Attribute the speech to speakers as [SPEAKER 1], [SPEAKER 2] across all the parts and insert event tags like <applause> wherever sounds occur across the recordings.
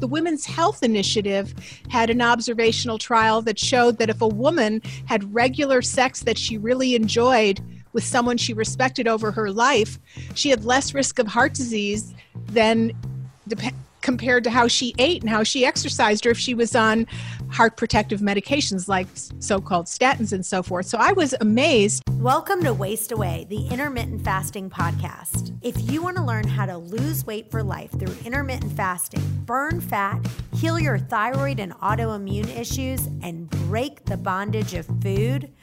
[SPEAKER 1] the Women's Health Initiative had an observational trial that showed that if a woman had regular sex that she really enjoyed with someone she respected over her life, she had less risk of heart disease than compared to how she ate and how she exercised or if she was on heart protective medications like so-called statins and so forth. So I was amazed.
[SPEAKER 2] Welcome to Waist Away, the intermittent fasting podcast. If you want to learn how to lose weight for life through intermittent fasting, burn fat, heal your thyroid and autoimmune issues and break the bondage of food,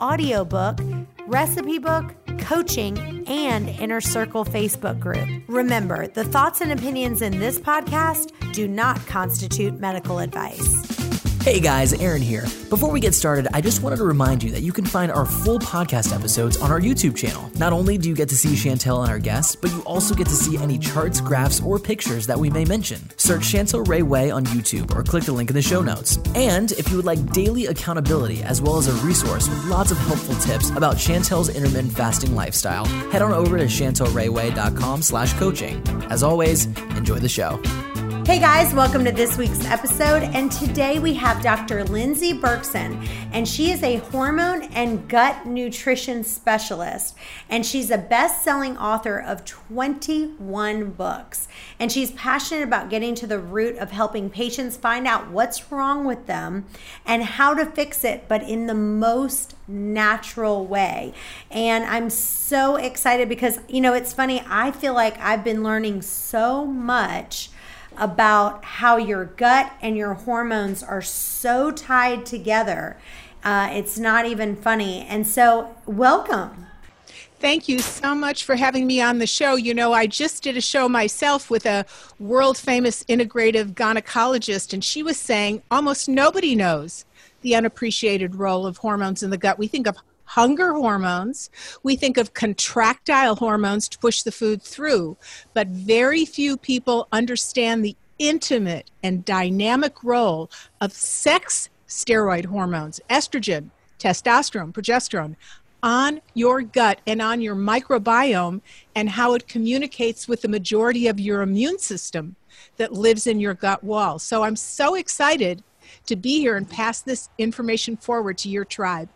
[SPEAKER 2] audiobook, recipe book, coaching, and Inner Circle Facebook group. Remember, the thoughts and opinions in this podcast do not constitute medical advice.
[SPEAKER 3] Hey guys, Aaron here. Before we get started, I just wanted to remind you that you can find our full podcast episodes on our YouTube channel. Not only do you get to see Chantel and our guests, but you also get to see any charts, graphs, or pictures that we may mention. Search Chantel Ray Way on YouTube or click the link in the show notes. And if you would like daily accountability as well as a resource with lots of helpful tips about Chantel's intermittent fasting lifestyle, head on over to chantelrayway.com slash coaching. As always, enjoy the show.
[SPEAKER 2] Hey guys, welcome to this week's episode. And today we have Dr. Lindsey Berkson, and she is a hormone and gut nutrition specialist. And she's a best selling author of 21 books. And she's passionate about getting to the root of helping patients find out what's wrong with them and how to fix it, but in the most natural way. And I'm so excited because, you know, it's funny, I feel like I've been learning so much about how your gut and your hormones are so tied together. Uh, it's not even funny. And so, welcome.
[SPEAKER 1] Thank you so much for having me on the show. You know, I just did a show myself with a world famous integrative gynecologist, and she was saying almost nobody knows the unappreciated role of hormones in the gut. We think of hunger hormones. We think of contractile hormones to push the food through, but very few people understand the intimate and dynamic role of sex steroid hormones, estrogen, testosterone, progesterone, on your gut and on your microbiome and how it communicates with the majority of your immune system that lives in your gut wall. So I'm so excited to be here and pass this information forward to your tribe.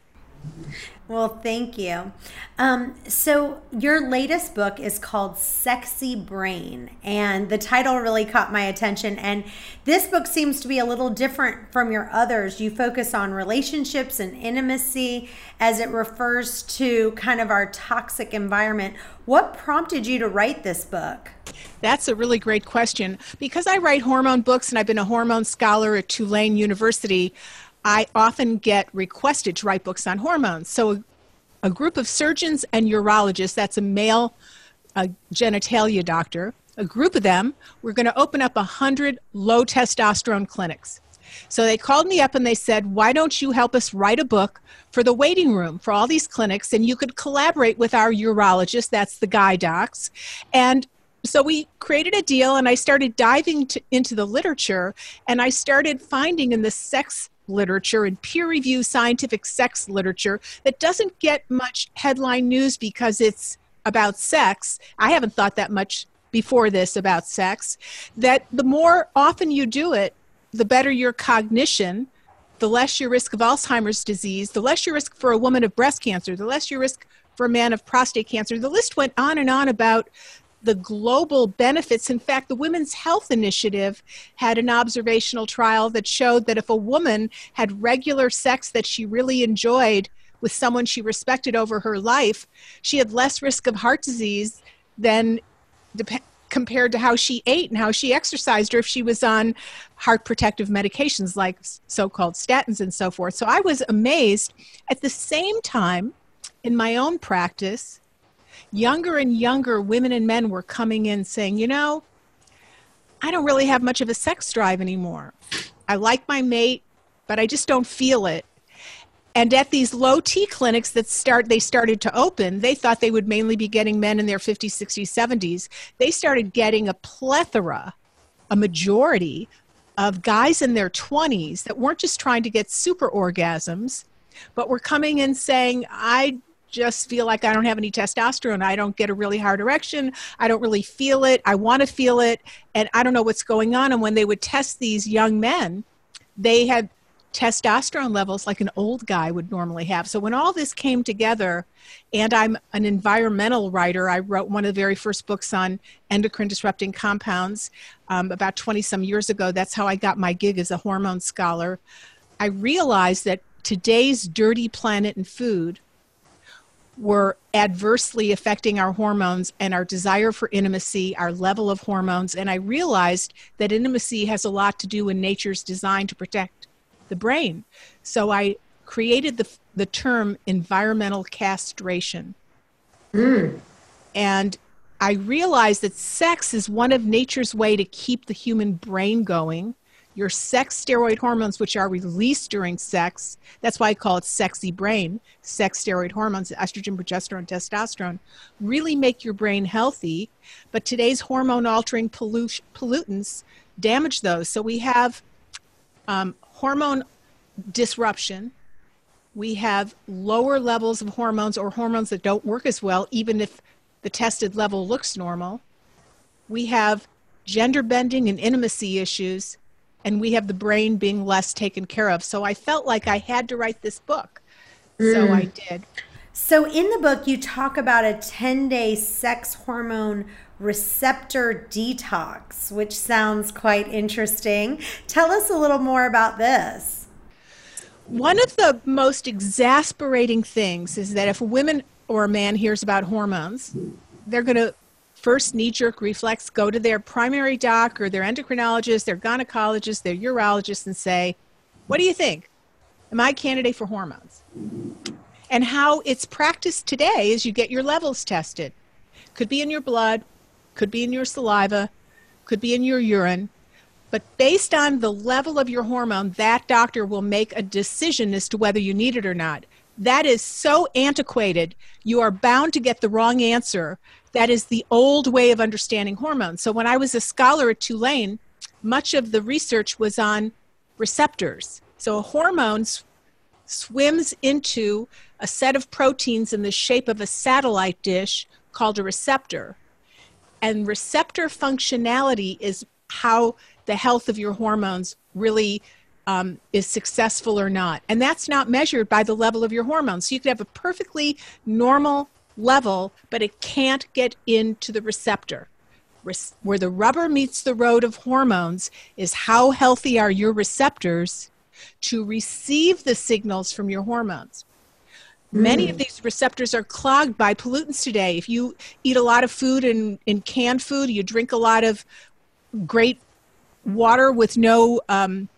[SPEAKER 2] Well, thank you. Um, so, your latest book is called Sexy Brain, and the title really caught my attention. And this book seems to be a little different from your others. You focus on relationships and intimacy as it refers to kind of our toxic environment. What prompted you to write this book?
[SPEAKER 1] That's a really great question. Because I write hormone books and I've been a hormone scholar at Tulane University, I often get requested to write books on hormones. So, a, a group of surgeons and urologists, that's a male a genitalia doctor, a group of them, we're going to open up 100 low testosterone clinics. So they called me up and they said, Why don't you help us write a book for the waiting room for all these clinics? And you could collaborate with our urologist, that's the guy docs. And so we created a deal and I started diving to, into the literature and I started finding in the sex literature and peer reviewed scientific sex literature that doesn't get much headline news because it's about sex. I haven't thought that much before this about sex. That the more often you do it, the better your cognition, the less your risk of Alzheimer's disease, the less your risk for a woman of breast cancer, the less your risk for a man of prostate cancer. The list went on and on about the global benefits. In fact, the Women's Health Initiative had an observational trial that showed that if a woman had regular sex that she really enjoyed with someone she respected over her life, she had less risk of heart disease than dep- compared to how she ate and how she exercised or if she was on heart protective medications like so-called statins and so forth. So I was amazed. At the same time, in my own practice, younger and younger women and men were coming in saying, you know, I don't really have much of a sex drive anymore. I like my mate, but I just don't feel it. and at these low T clinics that start they started to open, they thought they would mainly be getting men in their 50s, 60s, 70s. They started getting a plethora, a majority of guys in their 20s that weren't just trying to get super orgasms, but were coming in saying, I just feel like I don't have any testosterone. I don't get a really hard erection. I don't really feel it. I want to feel it. And I don't know what's going on. And when they would test these young men, they had testosterone levels like an old guy would normally have. So when all this came together, and I'm an environmental writer, I wrote one of the very first books on endocrine disrupting compounds um, about 20 some years ago. That's how I got my gig as a hormone scholar. I realized that today's dirty planet and food were adversely affecting our hormones and our desire for intimacy, our level of hormones. And I realized that intimacy has a lot to do with nature's design to protect the brain. So I created the, the term environmental castration. Mm. And I realized that sex is one of nature's way to keep the human brain going your sex steroid hormones, which are released during sex, that's why I call it sexy brain, sex steroid hormones, estrogen, progesterone, testosterone, really make your brain healthy. But today's hormone altering pollu- pollutants damage those. So we have um, hormone disruption. We have lower levels of hormones or hormones that don't work as well, even if the tested level looks normal. We have gender bending and intimacy issues and we have the brain being less taken care of. So I felt like I had to write this book. Mm. So I did.
[SPEAKER 2] So in the book, you talk about a 10 day sex hormone receptor detox, which sounds quite interesting. Tell us a little more about this.
[SPEAKER 1] One of the most exasperating things is that if a woman or a man hears about hormones, they're going to first knee jerk reflex go to their primary doc or their endocrinologist, their gynecologist, their urologist, and say, What do you think? Am I a candidate for hormones? And how it's practiced today is you get your levels tested. Could be in your blood, could be in your saliva, could be in your urine. But based on the level of your hormone, that doctor will make a decision as to whether you need it or not. That is so antiquated. You are bound to get the wrong answer that is the old way of understanding hormones. So when I was a scholar at Tulane, much of the research was on receptors. So a hormone swims into a set of proteins in the shape of a satellite dish called a receptor. And receptor functionality is how the health of your hormones really um, is successful or not. And that's not measured by the level of your hormones. So you could have a perfectly normal level, but it can't get into the receptor. Where the rubber meets the road of hormones is how healthy are your receptors to receive the signals from your hormones. Many of hmm. these receptors are clogged by pollutants today. If you eat a lot of food and in, in canned food, you drink a lot of great water with no um,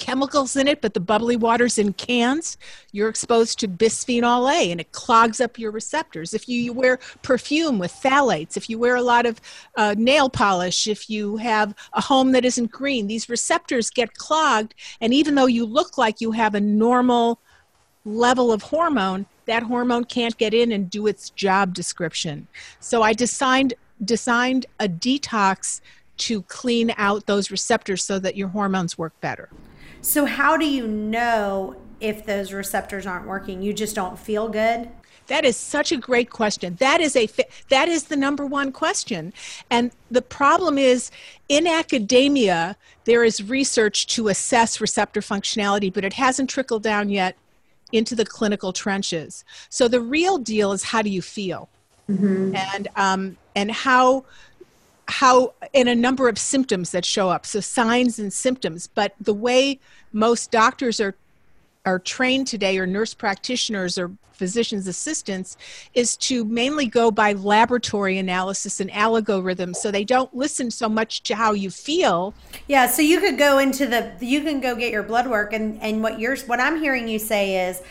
[SPEAKER 1] chemicals in it, but the bubbly water's in cans, you're exposed to bisphenol A and it clogs up your receptors. If you, you wear perfume with phthalates, if you wear a lot of uh, nail polish, if you have a home that isn't green, these receptors get clogged. And even though you look like you have a normal level of hormone, that hormone can't get in and do its job description. So I designed designed a detox to clean out those receptors so that your hormones work better.
[SPEAKER 2] So, how do you know if those receptors aren't working? You just don't feel good?
[SPEAKER 1] That is such a great question. That is a that is the number one question. And the problem is in academia there is research to assess receptor functionality, but it hasn't trickled down yet into the clinical trenches. So the real deal is how do you feel, mm-hmm. and um, and how how in a number of symptoms that show up. So signs and symptoms but the way most doctors are are trained today or nurse practitioners or physicians assistants is to mainly go by laboratory analysis and algorithms. So they don't listen so much to how you feel.
[SPEAKER 2] Yeah so you could go into the you can go get your blood work and and what you're what i'm hearing you say is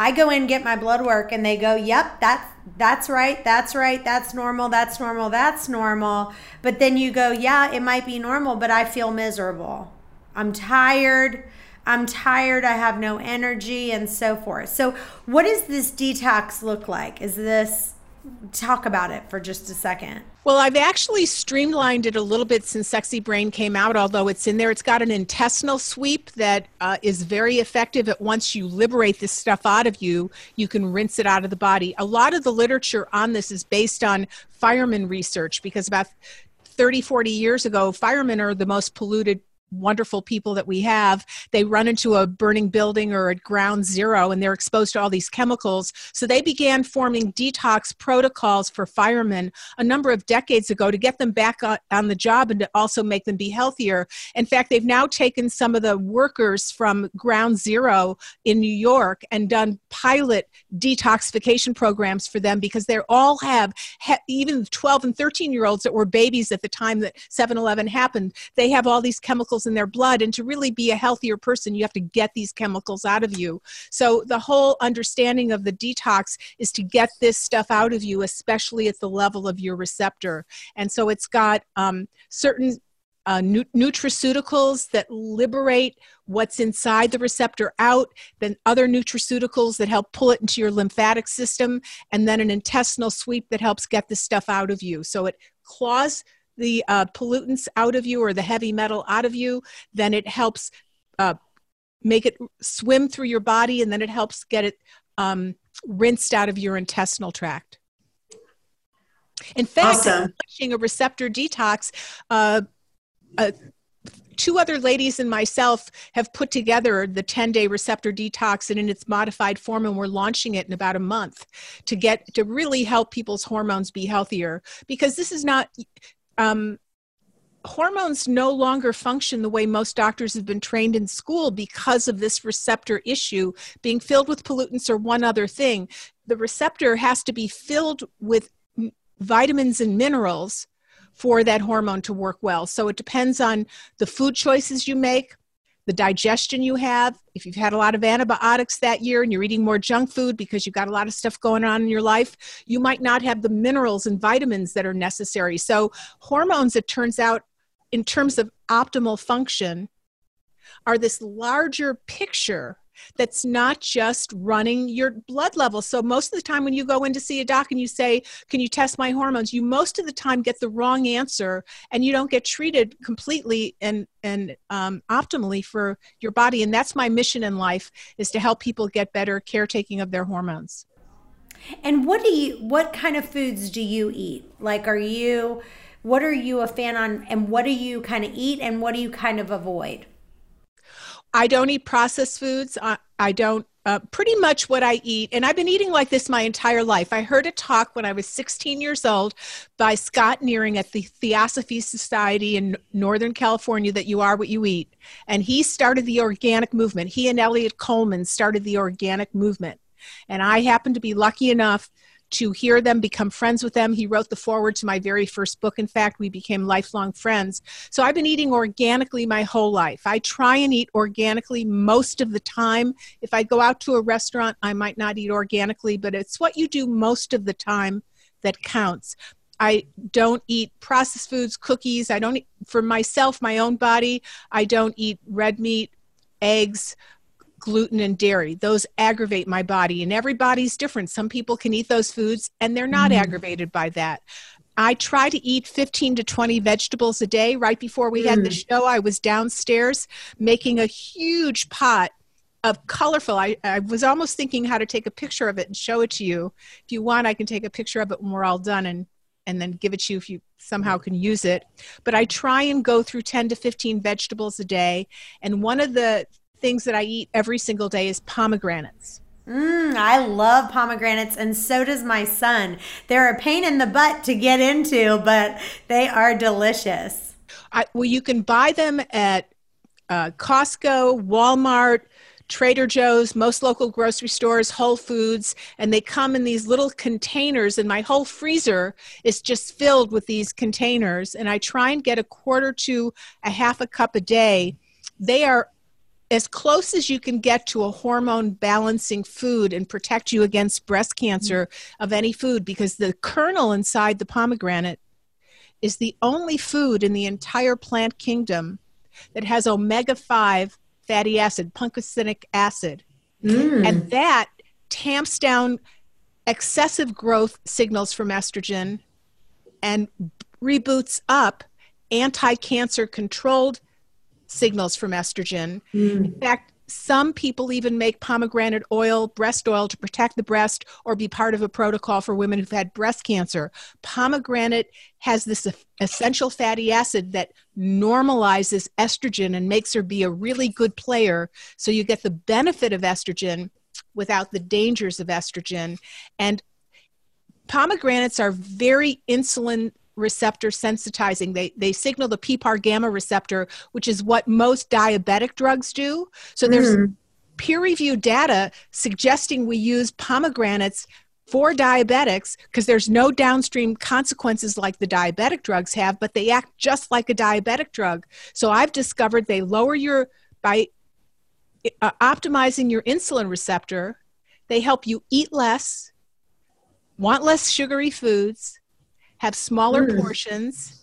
[SPEAKER 2] I go in get my blood work and they go, "Yep, that's that's right. That's right. That's normal. That's normal. That's normal." But then you go, "Yeah, it might be normal, but I feel miserable. I'm tired. I'm tired, I have no energy, and so forth. So, what does this detox look like? Is this talk about it for just a second?
[SPEAKER 1] Well, I've actually streamlined it a little bit since Sexy Brain came out, although it's in there. It's got an intestinal sweep that uh, is very effective at once you liberate this stuff out of you, you can rinse it out of the body. A lot of the literature on this is based on fireman research because about 30, 40 years ago, firemen are the most polluted wonderful people that we have they run into a burning building or at ground zero and they're exposed to all these chemicals. So they began forming detox protocols for firemen a number of decades ago to get them back on the job and to also make them be healthier. In fact they've now taken some of the workers from ground zero in new york and done pilot detoxification programs for them because they all have even 12 and 13 year olds that were babies at the time that 7-eleven happened they have all these chemicals chemicals in their blood and to really be a healthier person you have to get these chemicals out of you so the whole understanding of the detox is to get this stuff out of you especially at the level of your receptor and so it's got um, certain uh, nu- nutraceuticals that liberate what's inside the receptor out, then other nutraceuticals that help pull it into your lymphatic system, and then an intestinal sweep that helps get this stuff out of you. So it claws the uh, pollutants out of you or the heavy metal out of you, then it helps uh, make it swim through your body and then it helps get it um, rinsed out of your intestinal tract. In fact, awesome. a receptor detox, uh, uh, two other ladies and myself have put together the 10 day receptor detox and in its modified form and we're launching it in about a month to get to really help people's hormones be healthier because this is not um, hormones no longer function the way most doctors have been trained in school because of this receptor issue being filled with pollutants or one other thing. The receptor has to be filled with vitamins and minerals for that hormone to work well. So it depends on the food choices you make, the digestion you have. If you've had a lot of antibiotics that year and you're eating more junk food because you've got a lot of stuff going on in your life, you might not have the minerals and vitamins that are necessary. So, hormones, it turns out, in terms of optimal function, are this larger picture that's not just running your blood level. So most of the time when you go in to see a doc and you say, "Can you test my hormones?" you most of the time get the wrong answer and you don't get treated completely and and um, optimally for your body. And that's my mission in life is to help people get better caretaking of their hormones.
[SPEAKER 2] And what do you what kind of foods do you eat? Like are you what are you a fan on and what do you kind of eat and what do you kind of avoid?
[SPEAKER 1] I don't eat processed foods. I, I don't uh, pretty much what I eat, and I've been eating like this my entire life. I heard a talk when I was 16 years old by Scott Nearing at the Theosophy Society in Northern California that you are what you eat. And he started the organic movement. He and Eliot Coleman started the organic movement. And I happened to be lucky enough to hear them, become friends with them. He wrote the foreword to my very first book. In fact, we became lifelong friends. So I've been eating organically my whole life. I try and eat organically most of the time. If I go out to a restaurant, I might not eat organically, but it's what you do most of the time that counts. I don't eat processed foods, cookies. I don't eat, for myself, my own body, I don't eat red meat, eggs, gluten and dairy. Those aggravate my body, and everybody's different. Some people can eat those foods and they're not mm. aggravated by that. I try to eat 15 to 20 vegetables a day. Right before we mm. had the mm. show, I was downstairs making a huge pot of colorful. I, I was almost thinking how to take a picture of it and show it to you. If you want, I can take a picture of it when we're all done and and then give it to you if you somehow can use it. But I try and go through 10 to 15 vegetables a day. And one of the things that I eat every single day is pomegranates.
[SPEAKER 2] Mm, I love pomegranates, and so does my son. They're a pain in the butt to get into, but they are delicious.
[SPEAKER 1] I, well, you can buy them at uh, Costco, Walmart, Trader Joe's, most local grocery stores, Whole Foods, and they come in these little containers. And my whole freezer is just filled with these containers. And I try and get a quarter to a half a cup a day. They are as close as you can get to a hormone balancing food and protect you against breast cancer mm-hmm. of any food because the kernel inside the pomegranate is the only food in the entire plant kingdom that has omega 5 fatty acid, pancosinic acid. Mm. And that tamps down excessive growth signals from estrogen and reboots up anti cancer controlled signals from estrogen. Mm. In fact, some people even make pomegranate oil, breast oil to protect the breast or be part of a protocol for women who've had breast cancer. Pomegranate has this essential fatty acid that normalizes estrogen and makes her be a really good player. So you get the benefit of estrogen without the dangers of estrogen. And pomegranates are very insulin receptor sensitizing. They they signal the PPAR gamma receptor, which is what most diabetic drugs do. So there's mm. peer-reviewed data suggesting we use pomegranates for diabetics because there's no downstream consequences like the diabetic drugs have, but they act just like a diabetic drug. So I've discovered they lower your by uh, optimizing your insulin receptor. They help you eat less, want less sugary foods, have smaller mm. portions,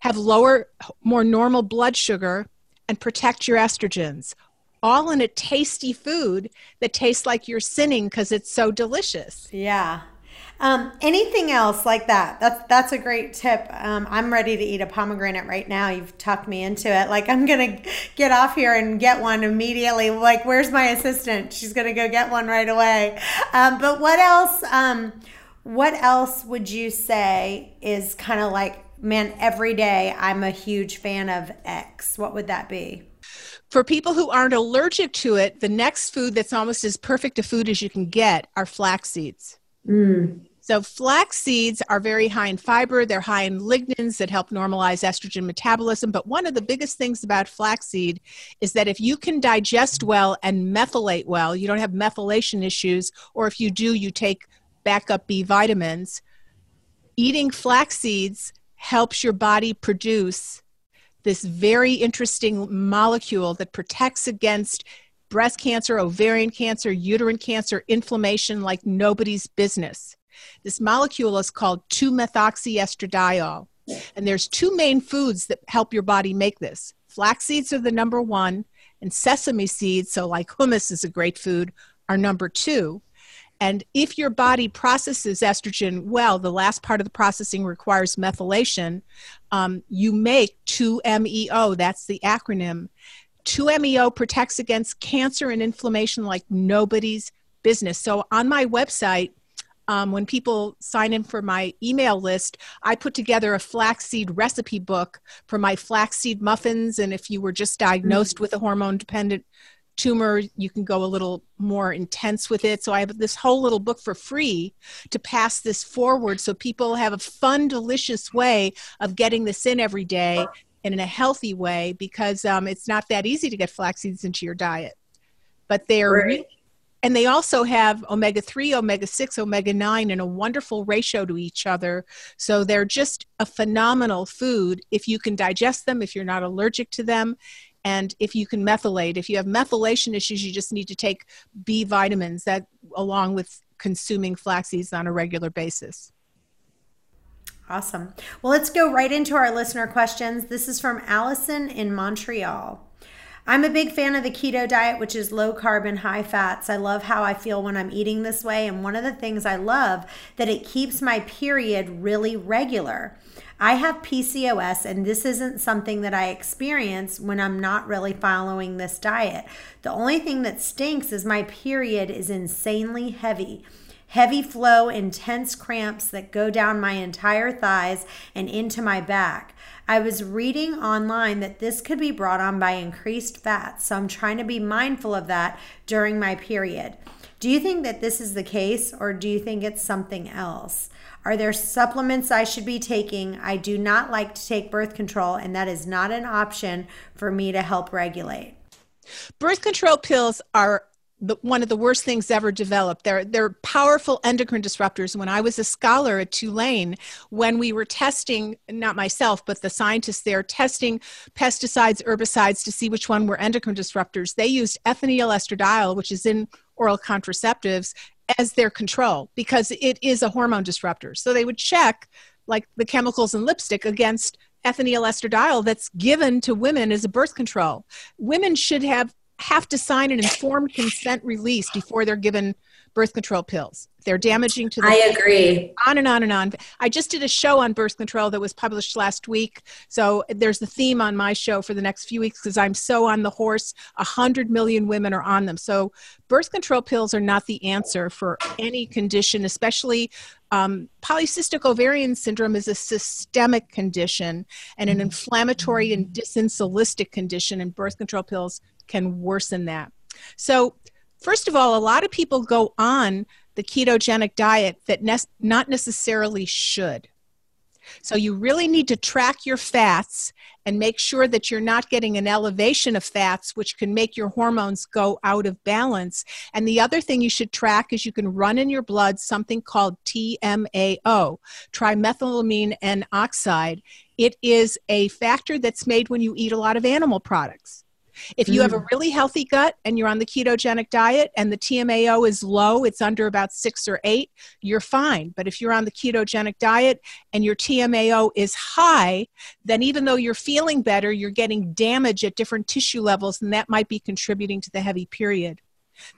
[SPEAKER 1] have lower, more normal blood sugar, and protect your estrogens. All in a tasty food that tastes like you're sinning because it's so delicious.
[SPEAKER 2] Yeah. Um, anything else like that? That's that's a great tip. Um, I'm ready to eat a pomegranate right now. You've tucked me into it. Like I'm gonna get off here and get one immediately. Like where's my assistant? She's gonna go get one right away. Um, but what else? What else would you say is kind of like, man, every day I'm a huge fan of X? What would that be?
[SPEAKER 1] For people who aren't allergic to it, the next food that's almost as perfect a food as you can get are flax seeds. Mm. So, flax seeds are very high in fiber. They're high in lignans that help normalize estrogen metabolism. But one of the biggest things about flaxseed is that if you can digest well and methylate well, you don't have methylation issues, or if you do, you take backup B vitamins, eating flax seeds helps your body produce this very interesting molecule that protects against breast cancer, ovarian cancer, uterine cancer, inflammation like nobody's business. This molecule is called 2-methoxyestradiol. And there's two main foods that help your body make this. Flax seeds are the number one, and sesame seeds, so like hummus is a great food, are number two. And if your body processes estrogen well, the last part of the processing requires methylation. Um, you make 2-MeO, that's the acronym. 2-MeO protects against cancer and inflammation like nobody's business. So on my website, um, when people sign in for my email list, I put together a flaxseed recipe book for my flaxseed muffins. And if you were just diagnosed mm-hmm. with a hormone dependent tumor you can go a little more intense with it. So i have this whole little book for free to pass this forward. So people have a fun delicious way of getting this in every day and in a healthy way because um, it's not that easy to get flax seeds into your diet. But they're right. and they also have omega-3 omega-6 omega-9 in a wonderful ratio to each other. So they're just a phenomenal food if you can digest them if you're not allergic to them and if you can methylate if you have methylation issues you just need to take b vitamins that along with consuming flax seeds on a regular basis
[SPEAKER 2] awesome well let's go right into our listener questions this is from allison in montreal I'm a big fan of the keto diet, which is low carb and high fats. I love how I feel when I'm eating this way. And one of the things I love that it keeps my period really regular. I have PCOS, and this isn't something that I experience when I'm not really following this diet. The only thing that stinks is my period is insanely heavy. Heavy flow, intense cramps that go down my entire thighs and into my back. I was reading online that this could be brought on by increased fat, so I'm trying to be mindful of that during my period. Do you think that this is the case, or do you think it's something else? Are there supplements I should be taking? I do not like to take birth control, and that is not an option for me to help regulate.
[SPEAKER 1] Birth control pills are the, one of the worst things ever developed. They're, they're powerful endocrine disruptors. When I was a scholar at Tulane, when we were testing, not myself, but the scientists there, testing pesticides, herbicides to see which one were endocrine disruptors, they used ethinyl estradiol, which is in oral contraceptives, as their control because it is a hormone disruptor. So they would check like the chemicals in lipstick against ethinyl estradiol that's given to women as a birth control. Women should have have to sign an informed consent release before they're given birth control pills. They're damaging to the.
[SPEAKER 4] I agree.
[SPEAKER 1] On and on and on. I just did a show on birth control that was published last week. So there's the theme on my show for the next few weeks because I'm so on the horse. A hundred million women are on them. So birth control pills are not the answer for any condition, especially um, polycystic ovarian syndrome is a systemic condition and an inflammatory and dysinsulistic condition, and birth control pills can worsen that. So First of all, a lot of people go on the ketogenic diet that ne- not necessarily should. So you really need to track your fats and make sure that you're not getting an elevation of fats, which can make your hormones go out of balance. And the other thing you should track is you can run in your blood something called TMAO, trimethylamine N oxide. It is a factor that's made when you eat a lot of animal products. If you mm. have a mm. really healthy gut and you're on the ketogenic diet and the TMAO is low, it's under about six or eight, you're fine. But if you're on the ketogenic diet and your TMAO is high, then even though you're feeling better, you're getting damage at different tissue levels, and that might be contributing to the heavy period.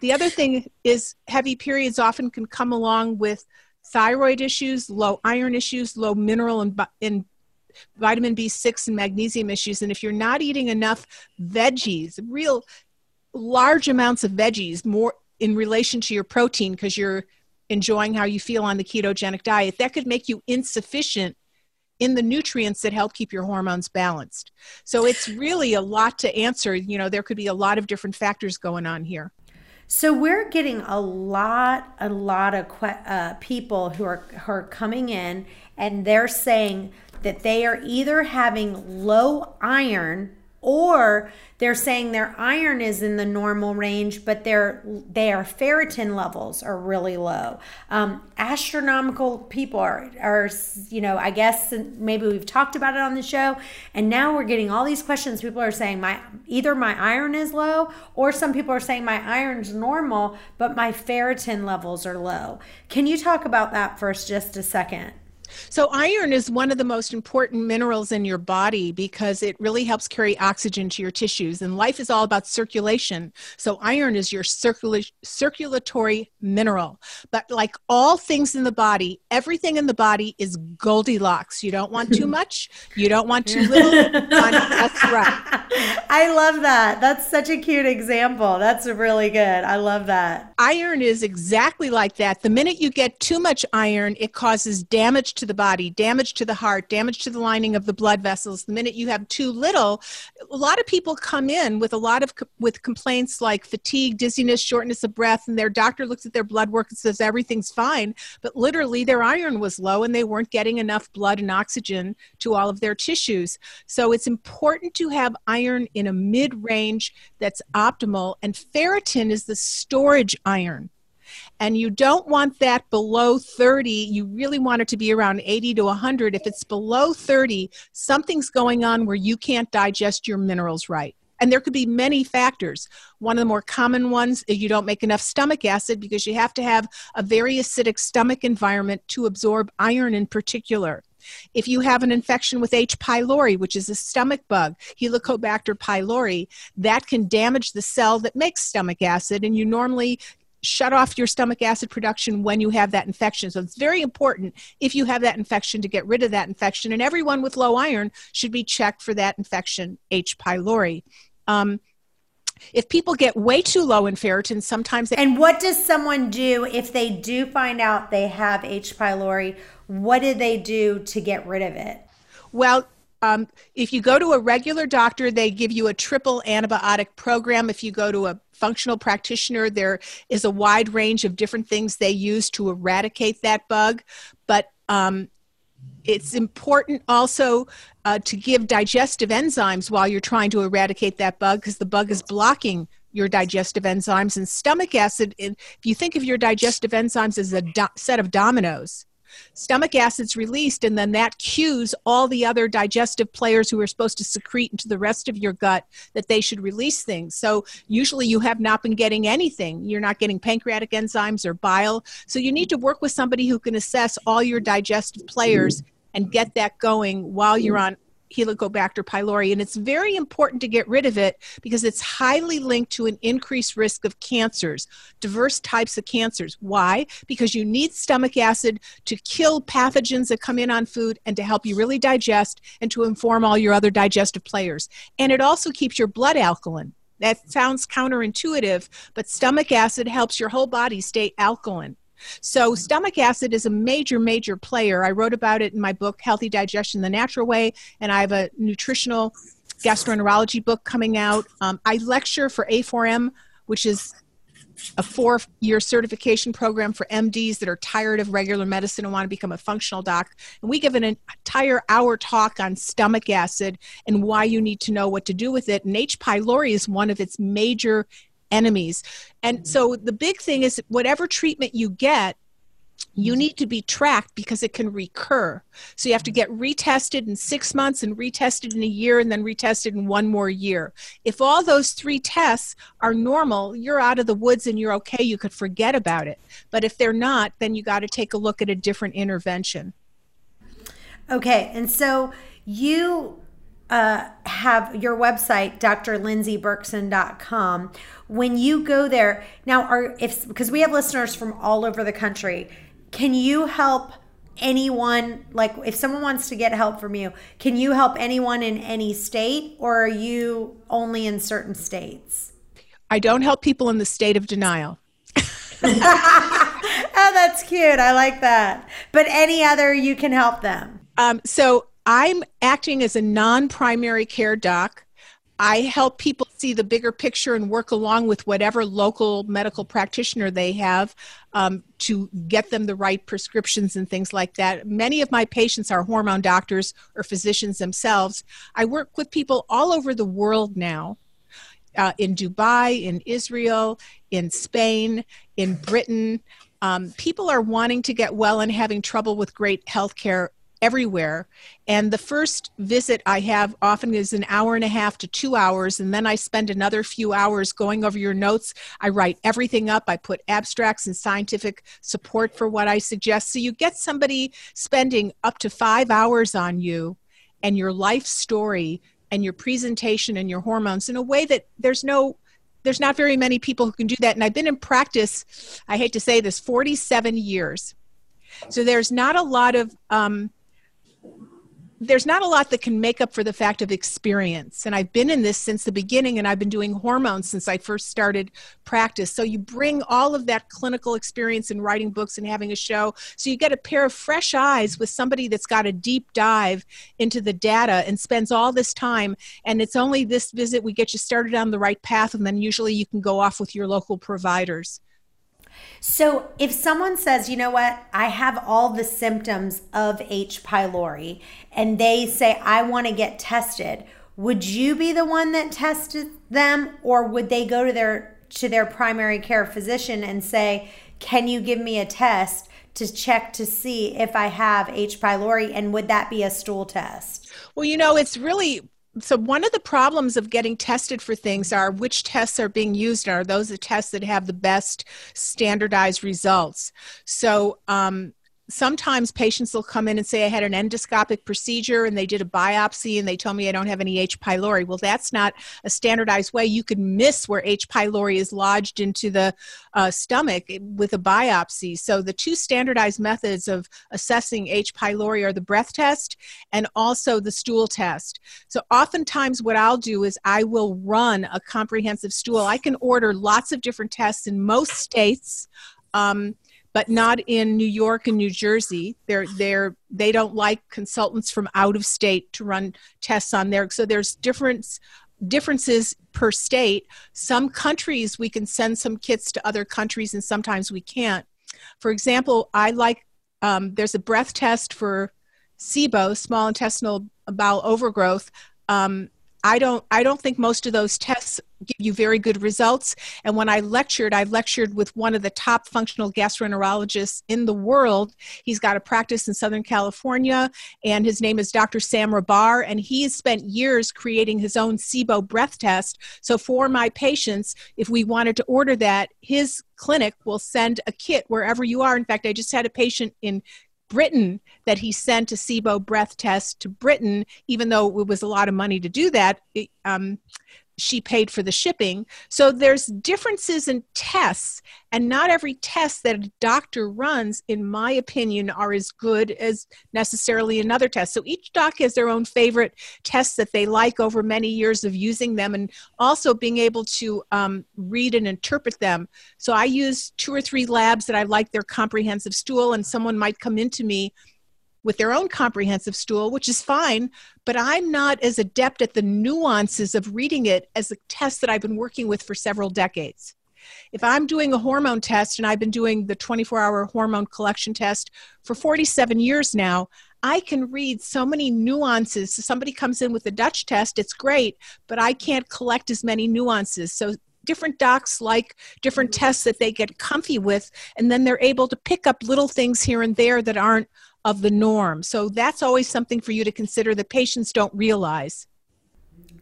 [SPEAKER 1] The other <sighs> thing is heavy periods often can come along with thyroid issues, low iron issues, low mineral and, and vitamin B6 and magnesium issues. And if you're not eating enough veggies, real large amounts of veggies, more in relation to your protein, because you're enjoying how you feel on the ketogenic diet, that could make you insufficient in the nutrients that help keep your hormones balanced. So it's really a lot to answer. You know, there could be a lot of different factors going on here.
[SPEAKER 2] So we're getting a lot, a lot of uh, people who are who are coming in, and they're saying that they are either having low iron or they're saying their iron is in the normal range but their their ferritin levels are really low. Um, astronomical people are are you know i guess maybe we've talked about it on the show and now we're getting all these questions. People are saying my either my iron is low or some people are saying my iron's normal but my ferritin levels are low. Can you talk about that first, just a second
[SPEAKER 1] so, iron is one of the most important minerals in your body because it really helps carry oxygen to your tissues. And life is all about circulation. So, iron is your circula- circulatory mineral. But, like all things in the body, everything in the body is Goldilocks. You don't want too <laughs> much, you don't want too little. <laughs> That's right.
[SPEAKER 2] I love that. That's such a cute example. That's really good. I love that.
[SPEAKER 1] Iron is exactly like that. The minute you get too much iron, it causes damage to the body, damage to the heart, damage to the lining of the blood vessels. The minute you have too little, a lot of people come in with a lot of with complaints like fatigue, dizziness, shortness of breath, and their doctor looks at their blood work and says everything's fine, but literally their iron was low and they weren't getting enough blood and oxygen to all of their tissues. So it's important to have iron in a mid-range that's optimal and ferritin is the storage iron and you don't want that below 30 you really want it to be around 80 to 100 if it's below 30 something's going on where you can't digest your minerals right and there could be many factors. One of the more common ones is you don't make enough stomach acid because you have to have a very acidic stomach environment to absorb iron in particular. If you have an infection with H. pylori, which is a stomach bug, Helicobacter pylori, that can damage the cell that makes stomach acid, and you normally shut off your stomach acid production when you have that infection. So it's very important if you have that infection to get rid of that infection. And everyone with low iron should be checked for that infection, H. pylori. Um, if people get way too low in ferritin, sometimes they-
[SPEAKER 2] And what does someone do if they do find out they have H. pylori? What do they do to get rid of it?
[SPEAKER 1] Well, um, if you go to a regular doctor, they give you a triple antibiotic program. If you go to a functional practitioner, there is a wide range of different things they use to eradicate that bug. But um, it's important also uh, to give digestive enzymes while you're trying to eradicate that bug because the bug is blocking your digestive enzymes and stomach acid if you think of your digestive enzymes as a do- set of dominoes Stomach acid's released, and then that cues all the other digestive players who are supposed to secrete into the rest of your gut that they should release things. So usually you have not been getting anything. You're not getting pancreatic enzymes or bile. So you need to work with somebody who can assess all your digestive players and get that going while you're on Helicobacter pylori. And it's very important to get rid of it because it's highly linked to an increased risk of cancers, diverse types of cancers. Why? Because you need stomach acid to kill pathogens that come in on food and to help you really digest and to inform all your other digestive players. And it also keeps your blood alkaline. That sounds counterintuitive, but stomach acid helps your whole body stay alkaline. So, stomach acid is a major, major player. I wrote about it in my book, Healthy Digestion the Natural Way, and I have a nutritional gastroenterology book coming out. Um, I lecture for A4M, which is a four year certification program for MDs that are tired of regular medicine and want to become a functional doc. And we give an entire hour talk on stomach acid and why you need to know what to do with it. And H. pylori is one of its major enemies. And mm-hmm. so the big thing is whatever treatment you get, you mm-hmm. need to be tracked because it can recur. So you have to mm-hmm. get retested in six months and retested in a year and then retested in one more year. If all those three tests are normal, you're out of the woods and you're okay. You could forget about it. But if they're not, then you got to take a look at a different intervention.
[SPEAKER 2] Okay. And so you uh, have your website, drlindseyberkson.com. When you go there, now are if because we have listeners from all over the country, can you help anyone like if someone wants to get help from you, can you help anyone in any state or are you only in certain states?
[SPEAKER 1] I don't help people in the state of denial. <laughs> <laughs>
[SPEAKER 2] oh, that's cute. I like that. But any other, you can help them.
[SPEAKER 1] Um, so I'm acting as a non primary care doc. I help people see the bigger picture and work along with whatever local medical practitioner they have um, to get them the right prescriptions and things like that. Many of my patients are hormone doctors or physicians themselves. I work with people all over the world now. Uh, in Dubai, in Israel, in Spain, in Britain. Um, people are wanting to get well and having trouble with great health care everywhere. And the first visit I have often is an hour and a half to two hours, and then I spend another few hours going over your notes. I write everything up, I put abstracts and scientific support for what I suggest. So you get somebody spending up to five hours on you and your life story and your presentation and your hormones in a way that there's no there's not very many people who can do that and i've been in practice i hate to say this 47 years so there's not a lot of um, there's not a lot that can make up for the fact of experience. And I've been in this since the beginning, and I've been doing hormones since I first started practice. So you bring all of that clinical experience in writing books and having a show. So you get a pair of fresh eyes with somebody that's got a deep dive into the data and spends all this time. And it's only this visit we get you started on the right path, and then usually you can go off with your local providers.
[SPEAKER 2] So, if someone says, you know what, I have all the symptoms of H. pylori, and they say, I want to get tested, would you be the one that tested them, or would they go to their to their primary care physician and say, "Can you give me a test to check to see if I have H. pylori?" And would that be a stool test?
[SPEAKER 1] Well, you know, it's really so one of the problems of getting tested for things are which tests are being used and are those the tests that have the best standardized results. So um, sometimes patients will come in and say, I had an endoscopic procedure and they did a biopsy and they told me I don't have any H. pylori. Well, that's not a standardized way. You could miss where H. pylori is lodged into the uh, stomach with a biopsy. So, the two standardized methods of assessing H. pylori are the breath test and also the stool test. So, oftentimes, what I'll do is I will run a comprehensive stool. I can order lots of different tests in most states. Um, but not in New York and New Jersey. They're they're they don't like consultants from out of state to run tests on there. So there's difference differences per state. Some countries we can send some kits to other countries, and sometimes we can't. For example, I like um, there's a breath test for SIBO, small intestinal bowel overgrowth. Um, I don't I don't think most of those tests give you very good results. And when I lectured, I lectured with one of the top functional gastroenterologists in the world. He's got a practice in Southern California, and his name is Dr. Sam Rabar, and he has spent years creating his own SIBO breath test. So for my patients, if we wanted to order that, his clinic will send a kit wherever you are. In fact, I just had a patient in Britain that he sent a SIBO breath test to Britain, even though it was a lot of money to do that. It, um, she paid for the shipping. So there's differences in tests, and not every test that a doctor runs, in my opinion, are as good as necessarily another test. So each doc has their own favorite tests that they like over many years of using them, and also being able to um, read and interpret them. So I use two or three labs that I like their comprehensive stool, and someone might come into me with their own comprehensive stool, which is fine, but I'm not as adept at the nuances of reading it as a test that I've been working with for several decades. If I'm doing a hormone test and I've been doing the 24 hour hormone collection test for 47 years now, I can read so many nuances. So somebody comes in with a Dutch test, it's great, but I can't collect as many nuances. So different docs like different tests that they get comfy with, and then they're able to pick up little things here and there that aren't of the norm. So that's always something for you to consider that patients don't realize.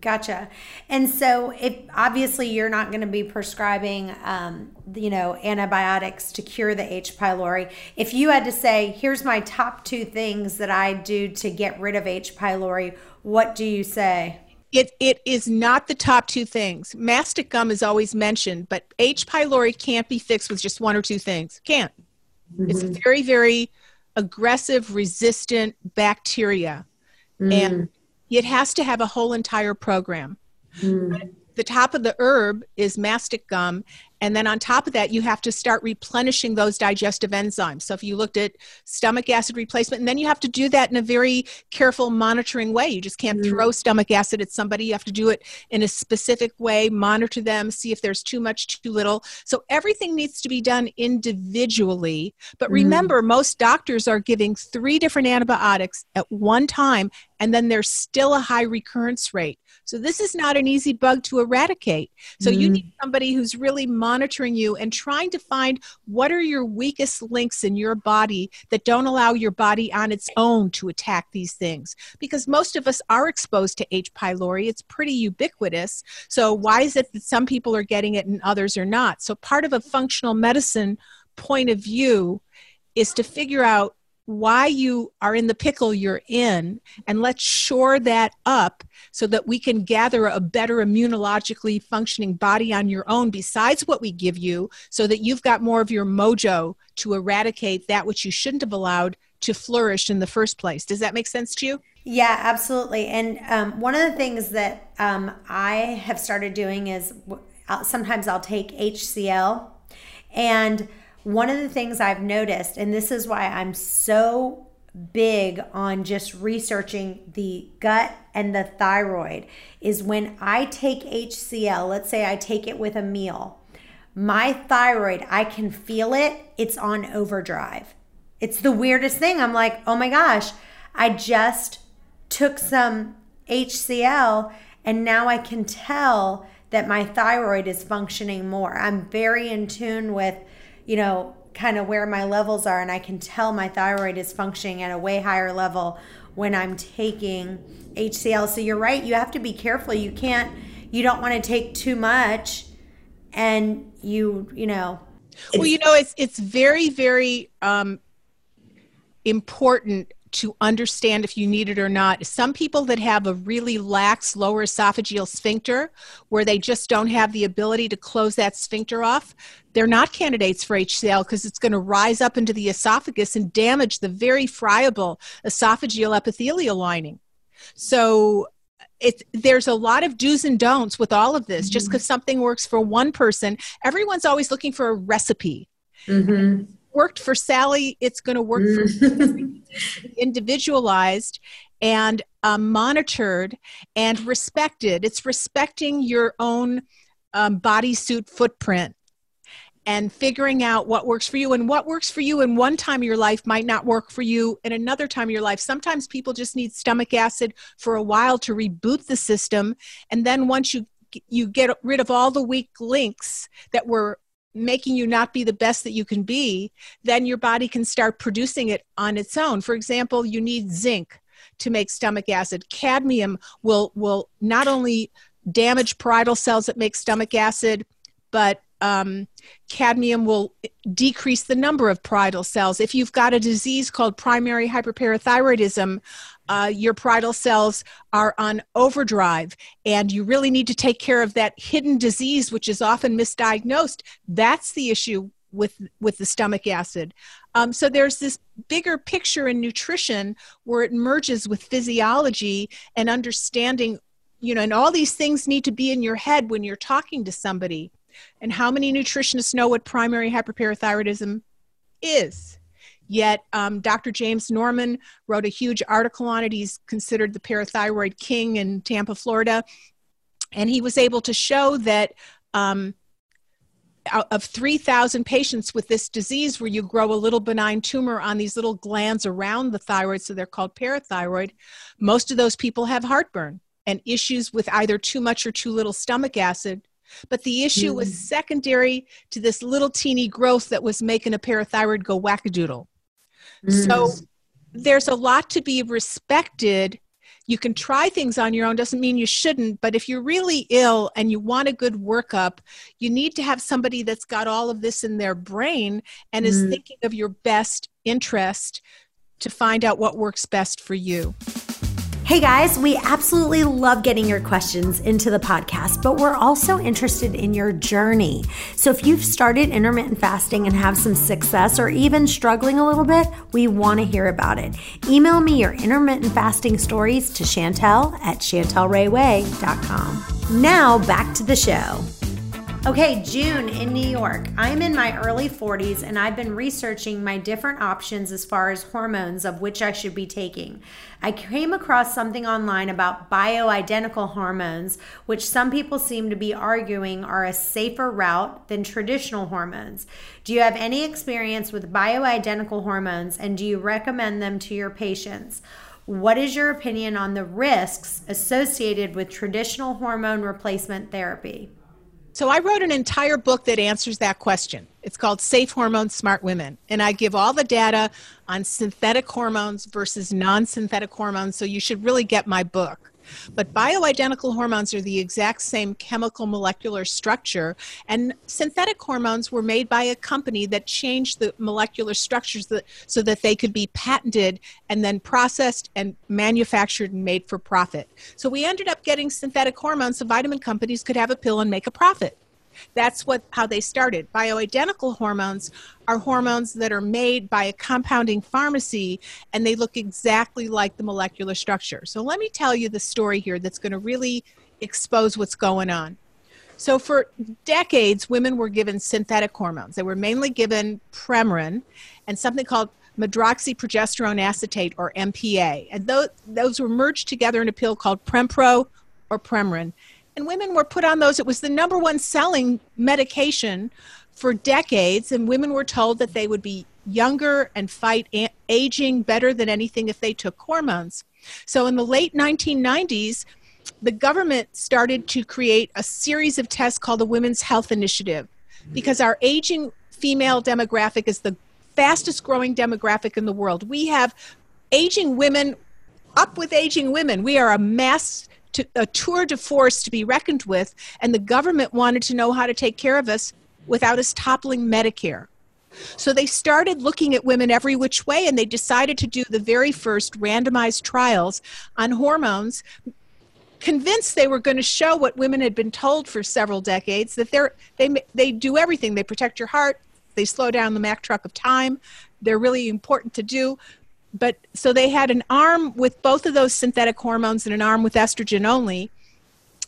[SPEAKER 2] Gotcha. And so, if obviously you're not going to be prescribing, um, you know, antibiotics to cure the H. pylori, if you had to say, "Here's my top two things that I do to get rid of H. pylori," what do you say?
[SPEAKER 1] It it is not the top two things. Mastic gum is always mentioned, but H. pylori can't be fixed with just one or two things. Can't. Mm-hmm. It's very very aggressive resistant bacteria mm. and it has to have a whole entire program mm. the top of the herb is mastic gum and then on top of that, you have to start replenishing those digestive enzymes. So if you looked at stomach acid replacement, and then you have to do that in a very careful monitoring way. You just can't mm. throw stomach acid at somebody. You have to do it in a specific way, monitor them, see if there's too much, too little. So everything needs to be done individually. But mm. remember, mm. most doctors are giving three different antibiotics at one time, and then there's still a high recurrence rate. So this is not an easy bug to eradicate. So mm. you need somebody who's really monitoring you and trying to find what are your weakest links in your body that don't allow your body on its own to attack these things. Because most of us are exposed to H. pylori, it's pretty ubiquitous. So, why is it that some people are getting it and others are not? So, part of a functional medicine point of view is to figure out why you are in the pickle you're in and let's shore that up so that we can gather a better immunologically functioning body on your own besides what we give you so that you've got more of your mojo to eradicate that which you shouldn't have allowed to flourish in the first place. Does that make sense to you?
[SPEAKER 2] Yeah absolutely. And um, one of the things that um, i have started doing is sometimes i'll take hcl and one of the things I've noticed, and this is why I'm so big on just researching the gut and the thyroid, is when I take HCL, let's say I take it with a meal, my thyroid, I can feel it, it's on overdrive. It's the weirdest thing. I'm like, oh my gosh, I just took some HCL and now I can tell that my thyroid is functioning more. I'm very in tune with you know, kind of where my levels are and I can tell my thyroid is functioning at a way higher level when I'm taking HCL. So you're right, you have to be careful. You can't you don't want to take too much and you, you know,
[SPEAKER 1] well, you know, it's it's very very um important to understand if you need it or not. Some people that have a really lax lower esophageal sphincter, where they just don't have the ability to close that sphincter off, they're not candidates for HCL because it's going to rise up into the esophagus and damage the very friable esophageal epithelial lining. So it, there's a lot of do's and don'ts with all of this. Mm-hmm. Just because something works for one person, everyone's always looking for a recipe. Mm-hmm worked for Sally, it's going to work for <laughs> individualized and um, monitored and respected. It's respecting your own um, bodysuit footprint and figuring out what works for you. And what works for you in one time of your life might not work for you in another time of your life. Sometimes people just need stomach acid for a while to reboot the system. And then once you you get rid of all the weak links that were making you not be the best that you can be, then your body can start producing it on its own. For example, you need zinc to make stomach acid. Cadmium will will not only damage parietal cells that make stomach acid, but um, cadmium will decrease the number of parietal cells. If you've got a disease called primary hyperparathyroidism, uh, your parietal cells are on overdrive, and you really need to take care of that hidden disease, which is often misdiagnosed. That's the issue with with the stomach acid. Um, so there's this bigger picture in nutrition where it merges with physiology and understanding. You know, and all these things need to be in your head when you're talking to somebody. And how many nutritionists know what primary hyperparathyroidism is? Yet, um, Dr. James Norman wrote a huge article on it. He's considered the parathyroid king in Tampa, Florida. And he was able to show that um, of 3,000 patients with this disease, where you grow a little benign tumor on these little glands around the thyroid, so they're called parathyroid, most of those people have heartburn and issues with either too much or too little stomach acid. But the issue mm. was secondary to this little teeny growth that was making a parathyroid go wackadoodle. Mm. So there's a lot to be respected you can try things on your own doesn't mean you shouldn't but if you're really ill and you want a good workup you need to have somebody that's got all of this in their brain and is mm. thinking of your best interest to find out what works best for you
[SPEAKER 2] Hey guys, we absolutely love getting your questions into the podcast, but we're also interested in your journey. So if you've started intermittent fasting and have some success or even struggling a little bit, we want to hear about it. Email me your intermittent fasting stories to Chantel at chantelrayway.com. Now back to the show. Okay, June in New York. I'm in my early 40s and I've been researching my different options as far as hormones of which I should be taking. I came across something online about bioidentical hormones, which some people seem to be arguing are a safer route than traditional hormones. Do you have any experience with bioidentical hormones and do you recommend them to your patients? What is your opinion on the risks associated with traditional hormone replacement therapy?
[SPEAKER 1] So I wrote an entire book that answers that question. It's called Safe Hormones, Smart Women. And I give all the data on synthetic hormones versus non synthetic hormones. So you should really get my book. But bioidentical hormones are the exact same chemical molecular structure, and synthetic hormones were made by a company that changed the molecular structures that, so that they could be patented and then processed and manufactured and made for profit. So we ended up getting synthetic hormones so vitamin companies could have a pill and make a profit. That's what how they started. Bioidentical hormones are hormones that are made by a compounding pharmacy and they look exactly like the molecular structure. So let me tell you the story here that's going to really expose what's going on. So for decades women were given synthetic hormones. They were mainly given Premarin and something called medroxyprogesterone acetate or MPA. And those, those were merged together in a pill called Prempro or Premarin and women were put on those. It was the number one selling medication for decades, and women were told that they would be younger and fight a- aging better than anything if they took hormones. So in the late 1990s, the government started to create a series of tests called the Women's Health Initiative because our aging female demographic is the fastest growing demographic in the world. We have aging women up with aging women. We are a mass to, a tour de force to be reckoned with, and the government wanted to know how to take care of us without us toppling Medicare. So they started looking at women every which way, and they decided to do the very first randomized trials on hormones, convinced they were going to show what women had been told for several decades that they're, they, they do everything. They protect your heart, they slow down the Mack truck of time, they're really important to do but so they had an arm with both of those synthetic hormones and an arm with estrogen only.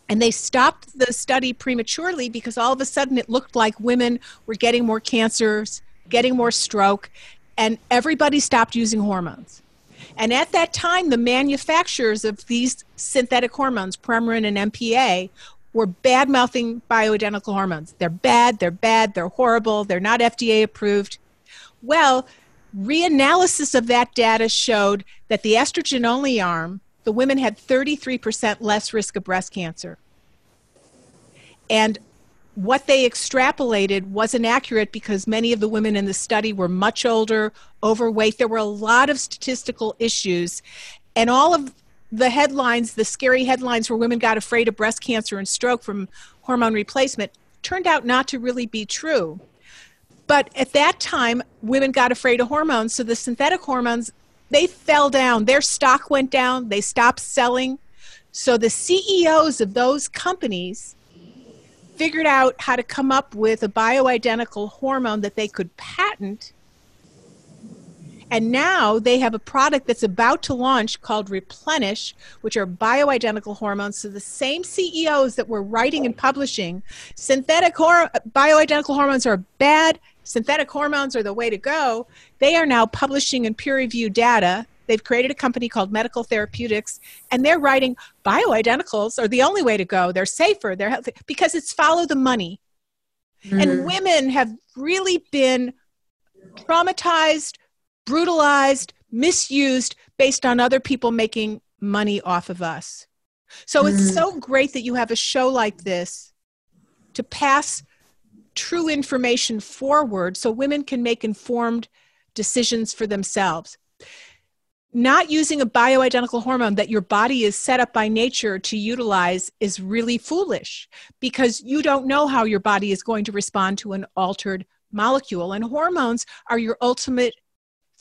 [SPEAKER 1] And they stopped the study prematurely because all of a sudden it looked like women were getting more cancers getting more stroke and everybody stopped using hormones. And at that time the manufacturers of these synthetic hormones premarin and mpa were bad mouthing bioidentical hormones. They're bad they're bad they're horrible they're not fda approved. Well reanalysis of that data showed that the estrogen only arm, the women had 33% less risk of breast cancer. And what they extrapolated wasn't accurate because many of the women in the study were much older, overweight. There were a lot of statistical issues. And all of the headlines, the scary headlines where women got afraid of breast cancer and stroke from hormone replacement, turned out not to really be true. But at that time, women got afraid of hormones, so the synthetic hormones they fell down. Their stock went down. They stopped selling. So the CEOs of those companies figured out how to come up with a bioidentical hormone that they could patent. And now they have a product that's about to launch called Replenish, which are bioidentical hormones. So the same CEOs that were writing and publishing synthetic hor- bioidentical hormones are bad, synthetic hormones are the way to go. They are now publishing in peer reviewed data They've created a company called Medical Therapeutics, and they're writing bioidenticals are the only way to go. They're safer. They're healthy because it's follow the money. Mm. And women have really been traumatized, brutalized, misused based on other people making money off of us. So mm. it's so great that you have a show like this to pass true information forward so women can make informed decisions for themselves not using a bioidentical hormone that your body is set up by nature to utilize is really foolish because you don't know how your body is going to respond to an altered molecule. And hormones are your ultimate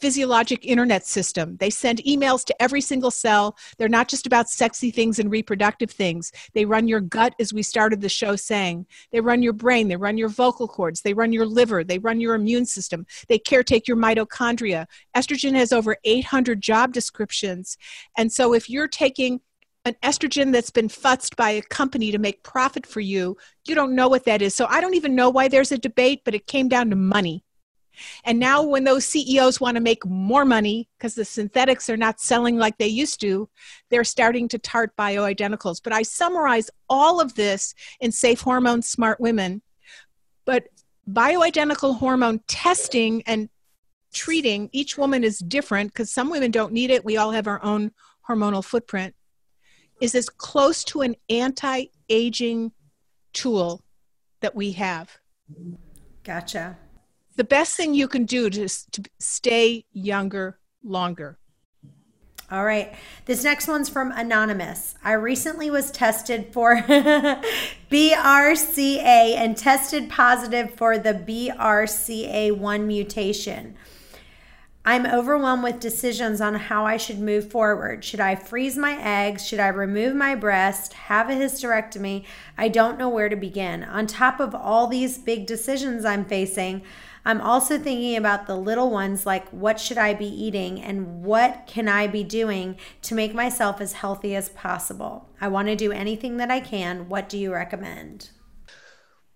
[SPEAKER 1] physiologic internet system. They send emails to every single cell. They're not just about sexy things and reproductive things. They run your gut, as we started the show saying. They run your brain. They run your vocal cords. They run your liver. They run your immune system. They caretake your mitochondria. Estrogen has over 800 job descriptions. And so if you're taking an estrogen that's been futzed by a company to make profit for you, you don't know what that is. So I don't even know why there's a debate, but it came down to money. And now, when those CEOs want to make more money because the synthetics are not selling like they used to, they're starting to tart bioidenticals. But I summarize all of this in Safe Hormones Smart Women. But bioidentical hormone testing and treating each woman is different because some women don't need it. We all have our own hormonal footprint. Is as close to an anti aging tool that we have.
[SPEAKER 2] Gotcha
[SPEAKER 1] the best thing you can do to, to stay younger longer.
[SPEAKER 2] All right. This next one's from Anonymous. I recently was tested for <laughs> BRCA and tested positive for the BRCA1 mutation. I'm overwhelmed with decisions on how I should move forward. Should I freeze my eggs? Should I remove my breast? Have a hysterectomy? I don't know where to begin. On top of all these big decisions I'm facing, I'm also thinking about the little ones like what should I be eating and what can I be doing to make myself as healthy as possible. I want to do anything that I can. What do you recommend?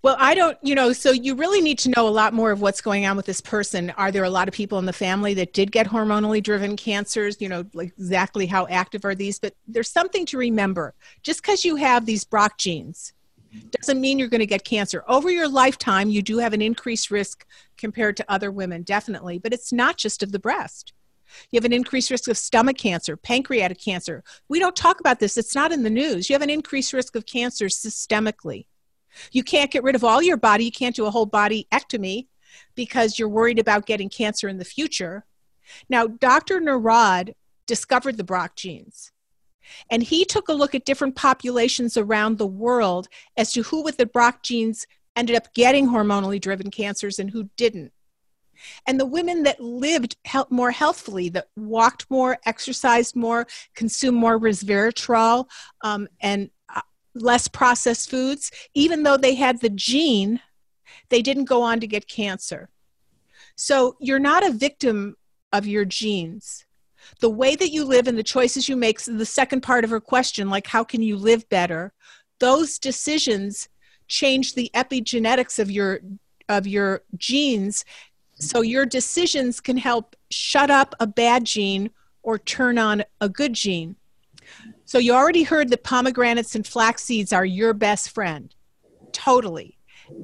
[SPEAKER 1] Well, I don't, you know, so you really need to know a lot more of what's going on with this person. Are there a lot of people in the family that did get hormonally driven cancers? You know, like exactly how active are these? But there's something to remember. Just because you have these Brock genes doesn't mean you're going to get cancer. Over your lifetime, you do have an increased risk compared to other women, definitely, but it's not just of the breast. You have an increased risk of stomach cancer, pancreatic cancer. We don't talk about this, it's not in the news. You have an increased risk of cancer systemically. You can't get rid of all your body, you can't do a whole body ectomy because you're worried about getting cancer in the future. Now, Dr. Narod discovered the BRCA genes. And he took a look at different populations around the world as to who with the BRCA genes ended up getting hormonally driven cancers and who didn't. And the women that lived more healthfully, that walked more, exercised more, consumed more resveratrol um, and uh, less processed foods, even though they had the gene, they didn't go on to get cancer. So you're not a victim of your genes the way that you live and the choices you make the second part of her question like how can you live better? Those decisions change the epigenetics of your of your genes. So your decisions can help shut up a bad gene or turn on a good gene. So you already heard that pomegranates and flax seeds are your best friend. Totally.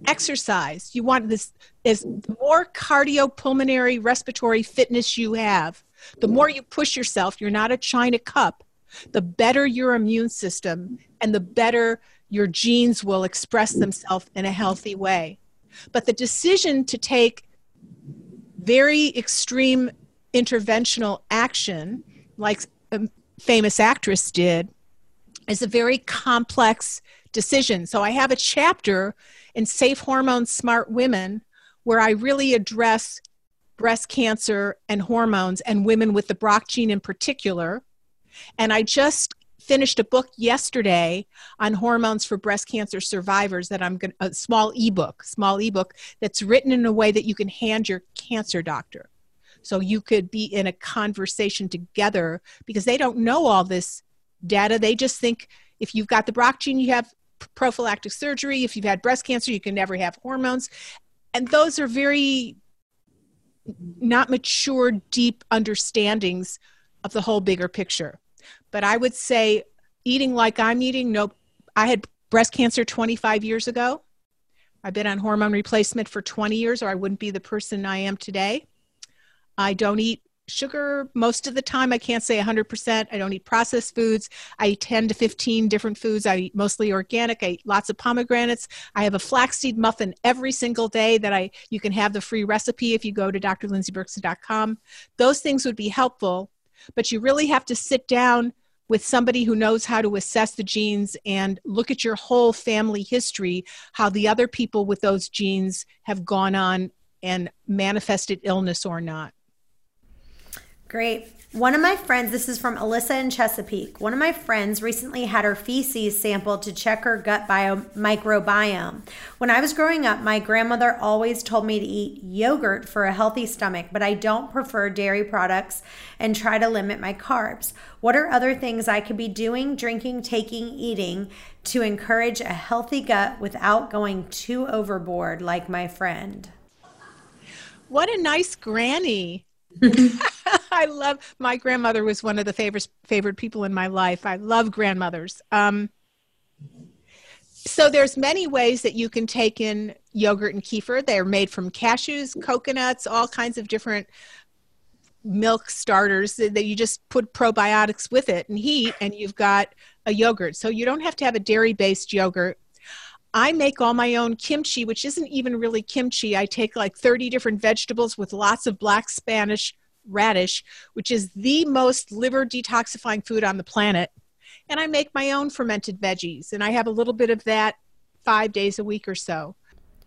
[SPEAKER 1] Exercise. You want this is the more cardiopulmonary respiratory fitness you have the more you push yourself, you're not a china cup, the better your immune system and the better your genes will express themselves in a healthy way. But the decision to take very extreme interventional action, like a famous actress did, is a very complex decision. So I have a chapter in Safe Hormone Smart Women where I really address breast cancer and hormones and women with the Brach gene in particular. And I just finished a book yesterday on hormones for breast cancer survivors that I'm going a small ebook, small ebook that's written in a way that you can hand your cancer doctor. So you could be in a conversation together because they don't know all this data. They just think if you've got the Brach gene, you have prophylactic surgery. If you've had breast cancer, you can never have hormones. And those are very not mature, deep understandings of the whole bigger picture. But I would say eating like I'm eating, no, I had breast cancer 25 years ago. I've been on hormone replacement for 20 years, or I wouldn't be the person I am today. I don't eat sugar most of the time. I can't say 100%. I don't eat processed foods. I eat 10 to 15 different foods. I eat mostly organic. I eat lots of pomegranates. I have a flaxseed muffin every single day that I you can have the free recipe if you go to drlindseyberkson.com. Those things would be helpful, but you really have to sit down with somebody who knows how to assess the genes and look at your whole family history, how the other people with those genes have gone on and manifested illness or not.
[SPEAKER 2] Great. One of my friends, this is from Alyssa in Chesapeake. One of my friends recently had her feces sampled to check her gut bio, microbiome. When I was growing up, my grandmother always told me to eat yogurt for a healthy stomach, but I don't prefer dairy products and try to limit my carbs. What are other things I could be doing, drinking, taking, eating to encourage a healthy gut without going too overboard like my friend?
[SPEAKER 1] What a nice granny. <laughs> I love my grandmother was one of the favorite favorite people in my life. I love grandmothers. Um, so there's many ways that you can take in yogurt and kefir. They're made from cashews, coconuts, all kinds of different milk starters that you just put probiotics with it and heat and you've got a yogurt. So you don't have to have a dairy based yogurt. I make all my own kimchi, which isn't even really kimchi. I take like 30 different vegetables with lots of black Spanish radish, which is the most liver detoxifying food on the planet. And I make my own fermented veggies, and I have a little bit of that five days a week or so.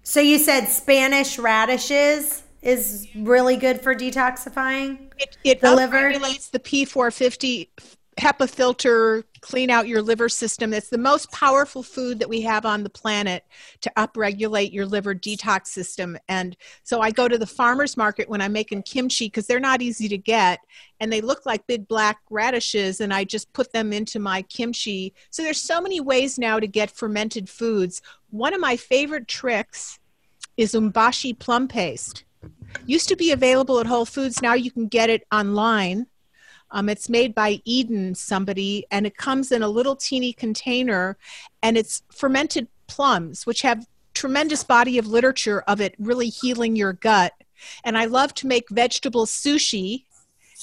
[SPEAKER 2] So you said Spanish radishes is really good for detoxifying
[SPEAKER 1] it, it the liver. regulates the P450 HEPA filter, clean out your liver system. It's the most powerful food that we have on the planet to upregulate your liver detox system. And so I go to the farmer's market when I'm making kimchi because they're not easy to get and they look like big black radishes and I just put them into my kimchi. So there's so many ways now to get fermented foods. One of my favorite tricks is umeboshi plum paste. Used to be available at Whole Foods, now you can get it online um, it's made by Eden somebody, and it comes in a little teeny container, and it's fermented plums, which have tremendous body of literature of it really healing your gut. And I love to make vegetable sushi,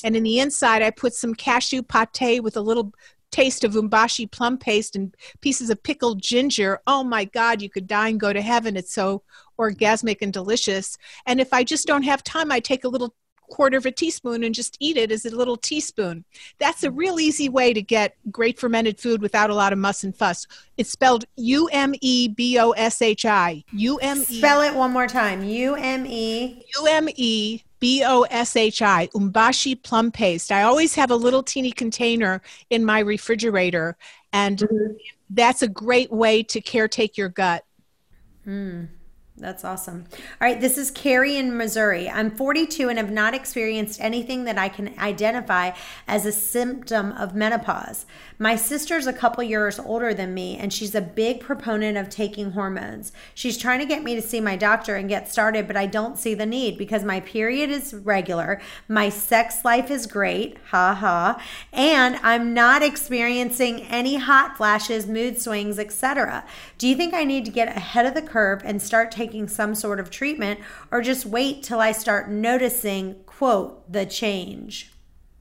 [SPEAKER 1] and in the inside I put some cashew pate with a little taste of umeboshi plum paste and pieces of pickled ginger. Oh my God, you could die and go to heaven. It's so orgasmic and delicious. And if I just don't have time, I take a little quarter of a teaspoon and just eat it as a little teaspoon. That's a real easy way to get great fermented food without a lot of muss and fuss. It's spelled U M E B O S H I. U M
[SPEAKER 2] E. Spell it one more time. U M E.
[SPEAKER 1] U M E B O S H I, umeboshi plum paste. I always have a little teeny container in my refrigerator, and mm-hmm. that's a great way to caretake your gut.
[SPEAKER 2] Mm. That's awesome. All right, this is Carrie in Missouri. I'm 42 and have not experienced anything that I can identify as a symptom of menopause. My sister's a couple years older than me, and she's a big proponent of taking hormones. She's trying to get me to see my doctor and get started, but I don't see the need because my period is regular, my sex life is great, ha ha, and I'm not experiencing any hot flashes, mood swings, etc. Do you think I need to get ahead of the curve and start taking taking some sort of treatment or just wait till I start noticing, quote, the change?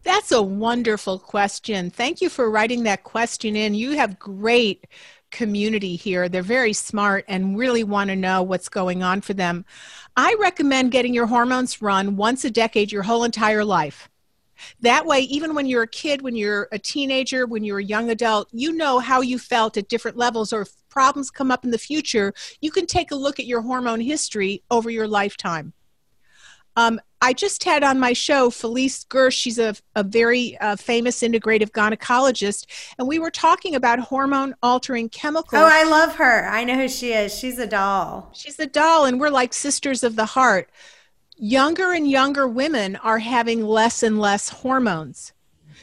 [SPEAKER 1] That's a wonderful question. Thank you for writing that question in. You have great community here. They're very smart and really want to know what's going on for them. I recommend getting your hormones run once a decade your whole entire life. That way, even when you're a kid, when you're a teenager, when you're a young adult, you know how you felt at different levels, or problems come up in the future, you can take a look at your hormone history over your lifetime. Um, I just had on my show Felice Gersh. She's a, a very uh, famous integrative gynecologist, and we were talking about hormone altering chemicals.
[SPEAKER 2] Oh, I love her. I know who she is. She's a doll.
[SPEAKER 1] She's a doll, and we're like sisters of the heart. Younger and younger women are having less and less hormones.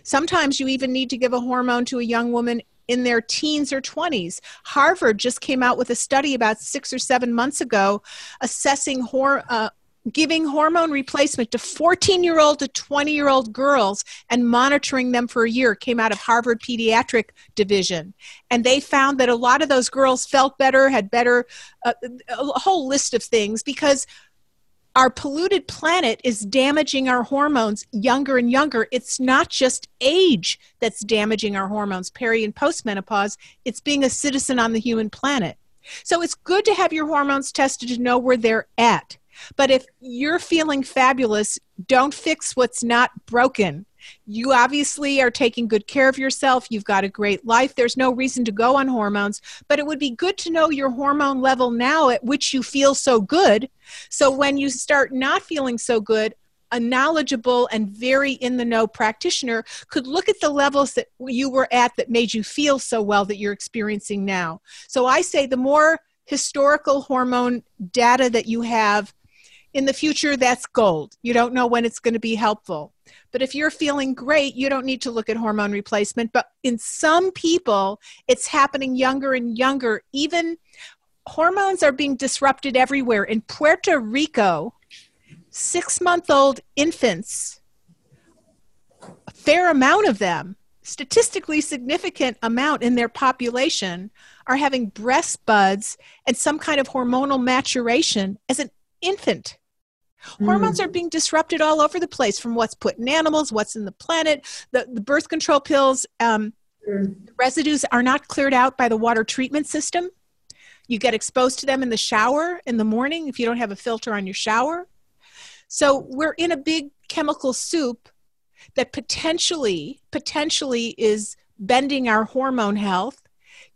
[SPEAKER 1] Sometimes you even need to give a hormone to a young woman in their teens or 20s. Harvard just came out with a study about six or seven months ago assessing hor- uh, giving hormone replacement to 14 year old to 20 year old girls and monitoring them for a year came out of Harvard Pediatric Division. And they found that a lot of those girls felt better, had better, uh, a whole list of things because our polluted planet is damaging our hormones younger and younger. It's not just age that's damaging our hormones, peri and postmenopause, it's being a citizen on the human planet. So it's good to have your hormones tested to know where they're at. But if you're feeling fabulous, don't fix what's not broken. You obviously are taking good care of yourself. You've got a great life. There's no reason to go on hormones, but it would be good to know your hormone level now at which you feel so good. So when you start not feeling so good, a knowledgeable and very in the know practitioner could look at the levels that you were at that made you feel so well that you're experiencing now. So I say the more historical hormone data that you have in the future, that's gold. You don't know when it's going to be helpful. But if you're feeling great, you don't need to look at hormone replacement. But in some people, it's happening younger and younger. Even hormones are being disrupted everywhere. In Puerto Rico, six month old infants, a fair amount of them, statistically significant amount in their population, are having breast buds and some kind of hormonal maturation as an infant. Hormones mm. are being disrupted all over the place from what's put in animals, what's in the planet, the, the birth control pills. Um, mm. Residues are not cleared out by the water treatment system. You get exposed to them in the shower in the morning if you don't have a filter on your shower. So we're in a big chemical soup that potentially potentially is bending our hormone health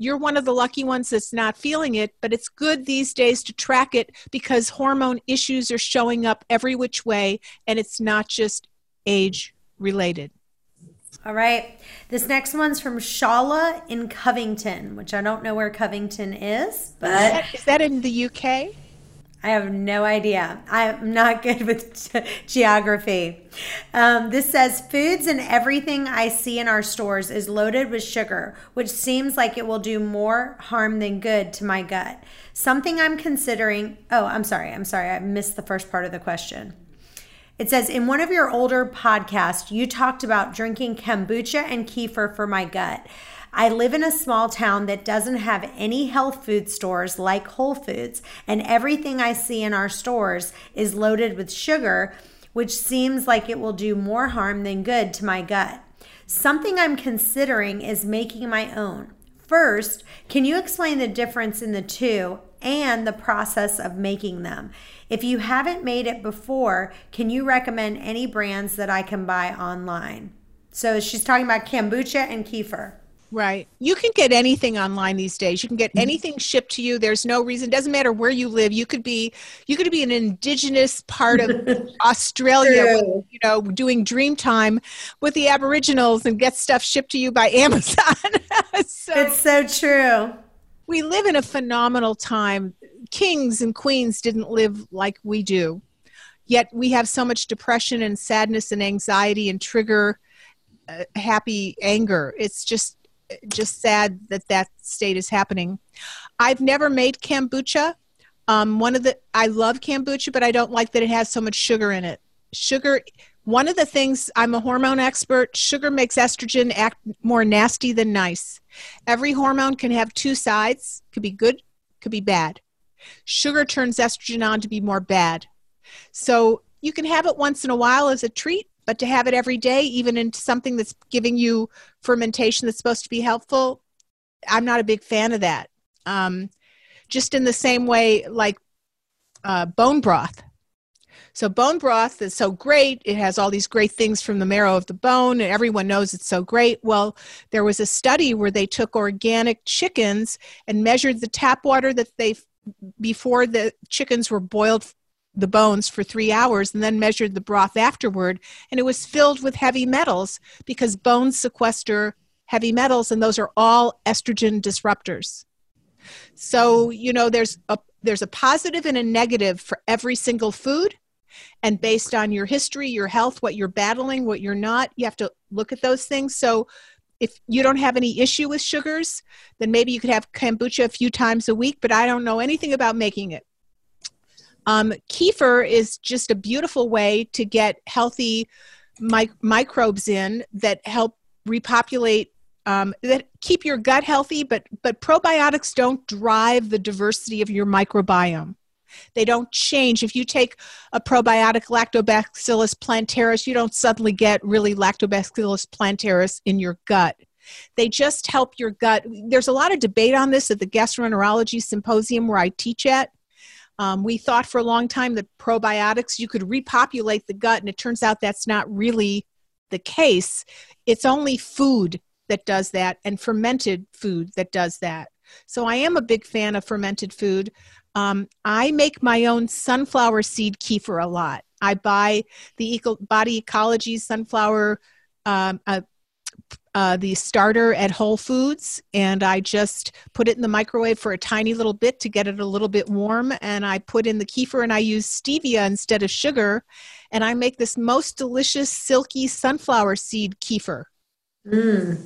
[SPEAKER 1] you're one of the lucky ones that's not feeling it, but it's good these days to track it because hormone issues are showing up every which way and it's not just age related.
[SPEAKER 2] All right. This next one's from Shala in Covington, which I don't know where Covington is, but
[SPEAKER 1] is that, is that in the UK?
[SPEAKER 2] I have no idea. I'm not <laughs> good with geography. Um, this says foods and everything I see in our stores is loaded with sugar, which seems like it will do more harm than good to my gut. Something I'm considering. Oh, I'm sorry. I'm sorry. I missed the first part of the question. It says in one of your older podcasts, you talked about drinking kombucha and kefir for my gut. I live in a small town that doesn't have any health food stores like Whole Foods, and everything I see in our stores is loaded with sugar, which seems like it will do more harm than good to my gut. Something I'm considering is making my own. First, can you explain the difference in the two and the process of making them? If you haven't made it before, can you recommend any brands that I can buy online? So she's talking about kombucha and kefir.
[SPEAKER 1] Right. You can get anything online these days. You can get mm-hmm. anything shipped to you. There's no reason. It doesn't matter where you live. You could be you could be an indigenous part of <laughs> Australia, with, you know, doing dream time with the Aboriginals and get stuff shipped to you by <laughs> Amazon. <laughs>
[SPEAKER 2] so, it's so true.
[SPEAKER 1] We live in a phenomenal time. Kings and queens didn't live like we do. Yet we have so much depression and sadness and anxiety and trigger uh, happy anger. It's just just sad that that state is happening. I've never made kombucha. Um, one of the I love kombucha, but I don't like that it has so much sugar in it. Sugar. One of the things I'm a hormone expert. Sugar makes estrogen act more nasty than nice. Every hormone can have two sides. Could be good, could be bad. Sugar turns estrogen on to be more bad. So you can have it once in a while as a treat, but to have it every day, even in something that's giving you fermentation that's supposed to be helpful, I'm not a big fan of that. Um, just in the same way, like uh, bone broth. So bone broth is so great. It has all these great things from the marrow of the bone, and everyone knows it's so great. Well, there was a study where they took organic chickens and measured the tap water that they before the chickens were boiled the bones for three hours and then measured the broth afterward and it was filled with heavy metals because bones sequester heavy metals and those are all estrogen disruptors. So you know there's a there's a positive and a negative for every single food and based on your history your health what you're battling what you're not you have to look at those things. So if you don't have any issue with sugars then maybe you could have kombucha a few times a week but i don't know anything about making it um, kefir is just a beautiful way to get healthy mi- microbes in that help repopulate um, that keep your gut healthy but but probiotics don't drive the diversity of your microbiome. They don't change. If you take a probiotic lactobacillus plantaris you don't suddenly get really lactobacillus plantaris in your gut. They just help your gut. There's a lot of debate on this at the gastroenterology symposium where i teach at um, we thought for a long time that probiotics, you could repopulate the gut, and it turns out that's not really the case. It's only food that does that, and fermented food that does that. So I am a big fan of fermented food. Um, I make my own sunflower seed kefir a lot. I buy the Eco- Body Ecology sunflower um, uh, uh, the starter at Whole Foods, and I just put it in the microwave for a tiny little bit to get it a little bit warm. And I put in the kefir, and I use stevia instead of sugar, and I make this most delicious silky sunflower seed kefir. Mm.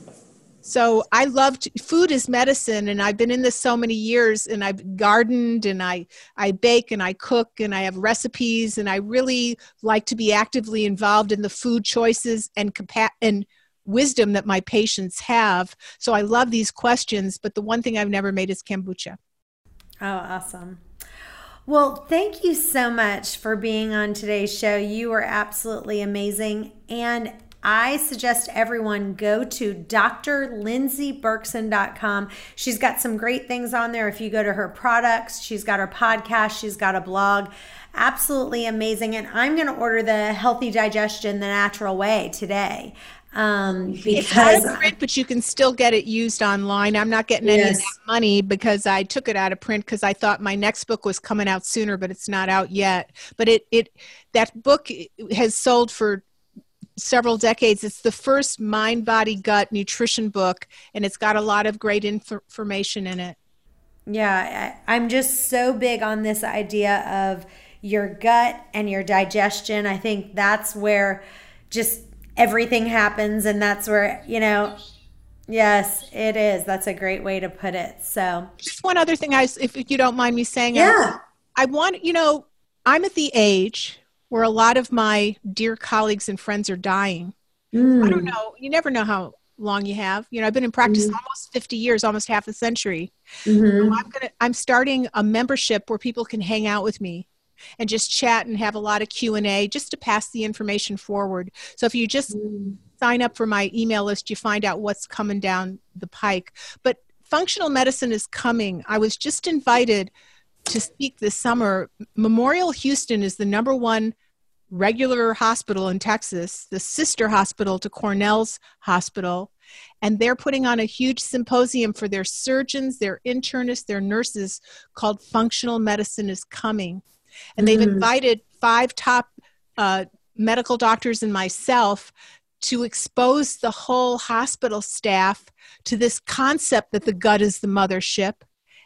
[SPEAKER 1] So I loved food is medicine, and I've been in this so many years, and I've gardened, and I I bake, and I cook, and I have recipes, and I really like to be actively involved in the food choices and capa- and wisdom that my patients have. So I love these questions, but the one thing I've never made is kombucha.
[SPEAKER 2] Oh, awesome. Well, thank you so much for being on today's show. You are absolutely amazing. And I suggest everyone go to drlindseyberkson.com. She's got some great things on there. If you go to her products, she's got her podcast, she's got a blog. Absolutely amazing. And I'm going to order the Healthy Digestion the Natural Way today
[SPEAKER 1] um, because it's print, but you can still get it used online. I'm not getting any yes. of that money because I took it out of print because I thought my next book was coming out sooner, but it's not out yet. But it it that book has sold for several decades. It's the first mind, body, gut nutrition book, and it's got a lot of great inf- information in it.
[SPEAKER 2] Yeah, I'm just so big on this idea of your gut and your digestion. I think that's where just everything happens and that's where you know yes it is. That's a great way to put it. So
[SPEAKER 1] just one other thing i if you don't mind me saying
[SPEAKER 2] yeah.
[SPEAKER 1] i, I want you know i'm at the age where a lot of my dear colleagues and friends are dying. Mm. i don't know. You never know how long you have. You know i've been in practice mm-hmm. almost 50 years almost half a century. Mm-hmm. so i'm gonna i'm starting a membership where people can hang out with me and just chat and have a lot of q&a just to pass the information forward. So if you just mm. sign up for my email list you find out what's coming down the pike. But functional medicine is coming. I was just invited to speak this summer. Memorial houston is the number one regular hospital in texas the sister hospital to cornell's hospital and they're putting on a huge symposium for their surgeons their internists their nurses called functional medicine is coming and they've mm. invited five top uh, medical doctors and myself to expose the whole hospital staff to this concept that the gut is the mothership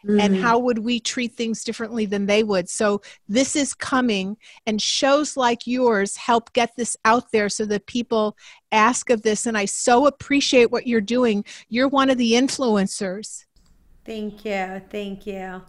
[SPEAKER 1] mm. and how would we treat things differently than they would. So this is coming and shows like yours help get this out there so that people ask of this. And i so appreciate what you're doing. You're one of the influencers.
[SPEAKER 2] Thank you. Thank you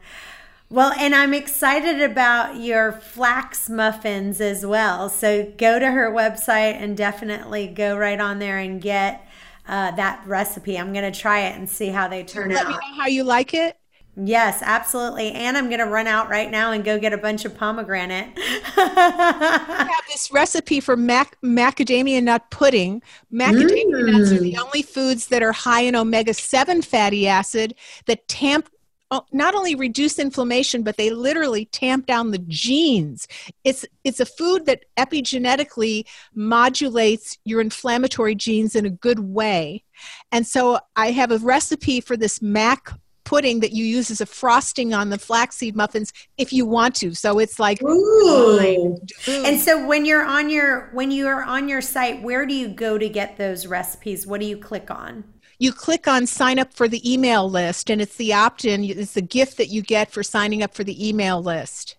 [SPEAKER 2] well, and I'm excited about your flax muffins as well. So go to her website and definitely go right on there and get uh, that recipe. I'm going to try it and see how they turn
[SPEAKER 1] Let
[SPEAKER 2] out.
[SPEAKER 1] Let me know how you like it.
[SPEAKER 2] Yes, absolutely. And I'm going to run out right now and go get a bunch of pomegranate.
[SPEAKER 1] I have this <laughs> recipe for mac- macadamia nut pudding. Macadamia mm. nuts are the mm. only foods that are high in omega 7 fatty acid that tamp Uh, not only reduce inflammation, but they literally tamp down the genes. It's it's a food that epigenetically modulates your inflammatory genes in a good way. And so I have a recipe for this mac pudding that you use as a frosting on the flaxseed muffins if you want to. So it's like
[SPEAKER 2] Ooh. Mm-hmm. And so when you're on your when you are on your site, where do you go to get those recipes? What do you click on?
[SPEAKER 1] You click on sign up for the email list and it's the opt-in it's the gift that you get for signing up for the email list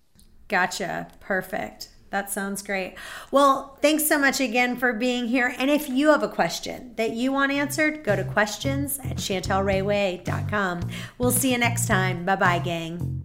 [SPEAKER 2] gotcha perfect that sounds great. Well, thanks so much again for being here. And if you have a question that you want answered, go to questions at chantelrayway.com. We'll see you next time. Bye bye, gang.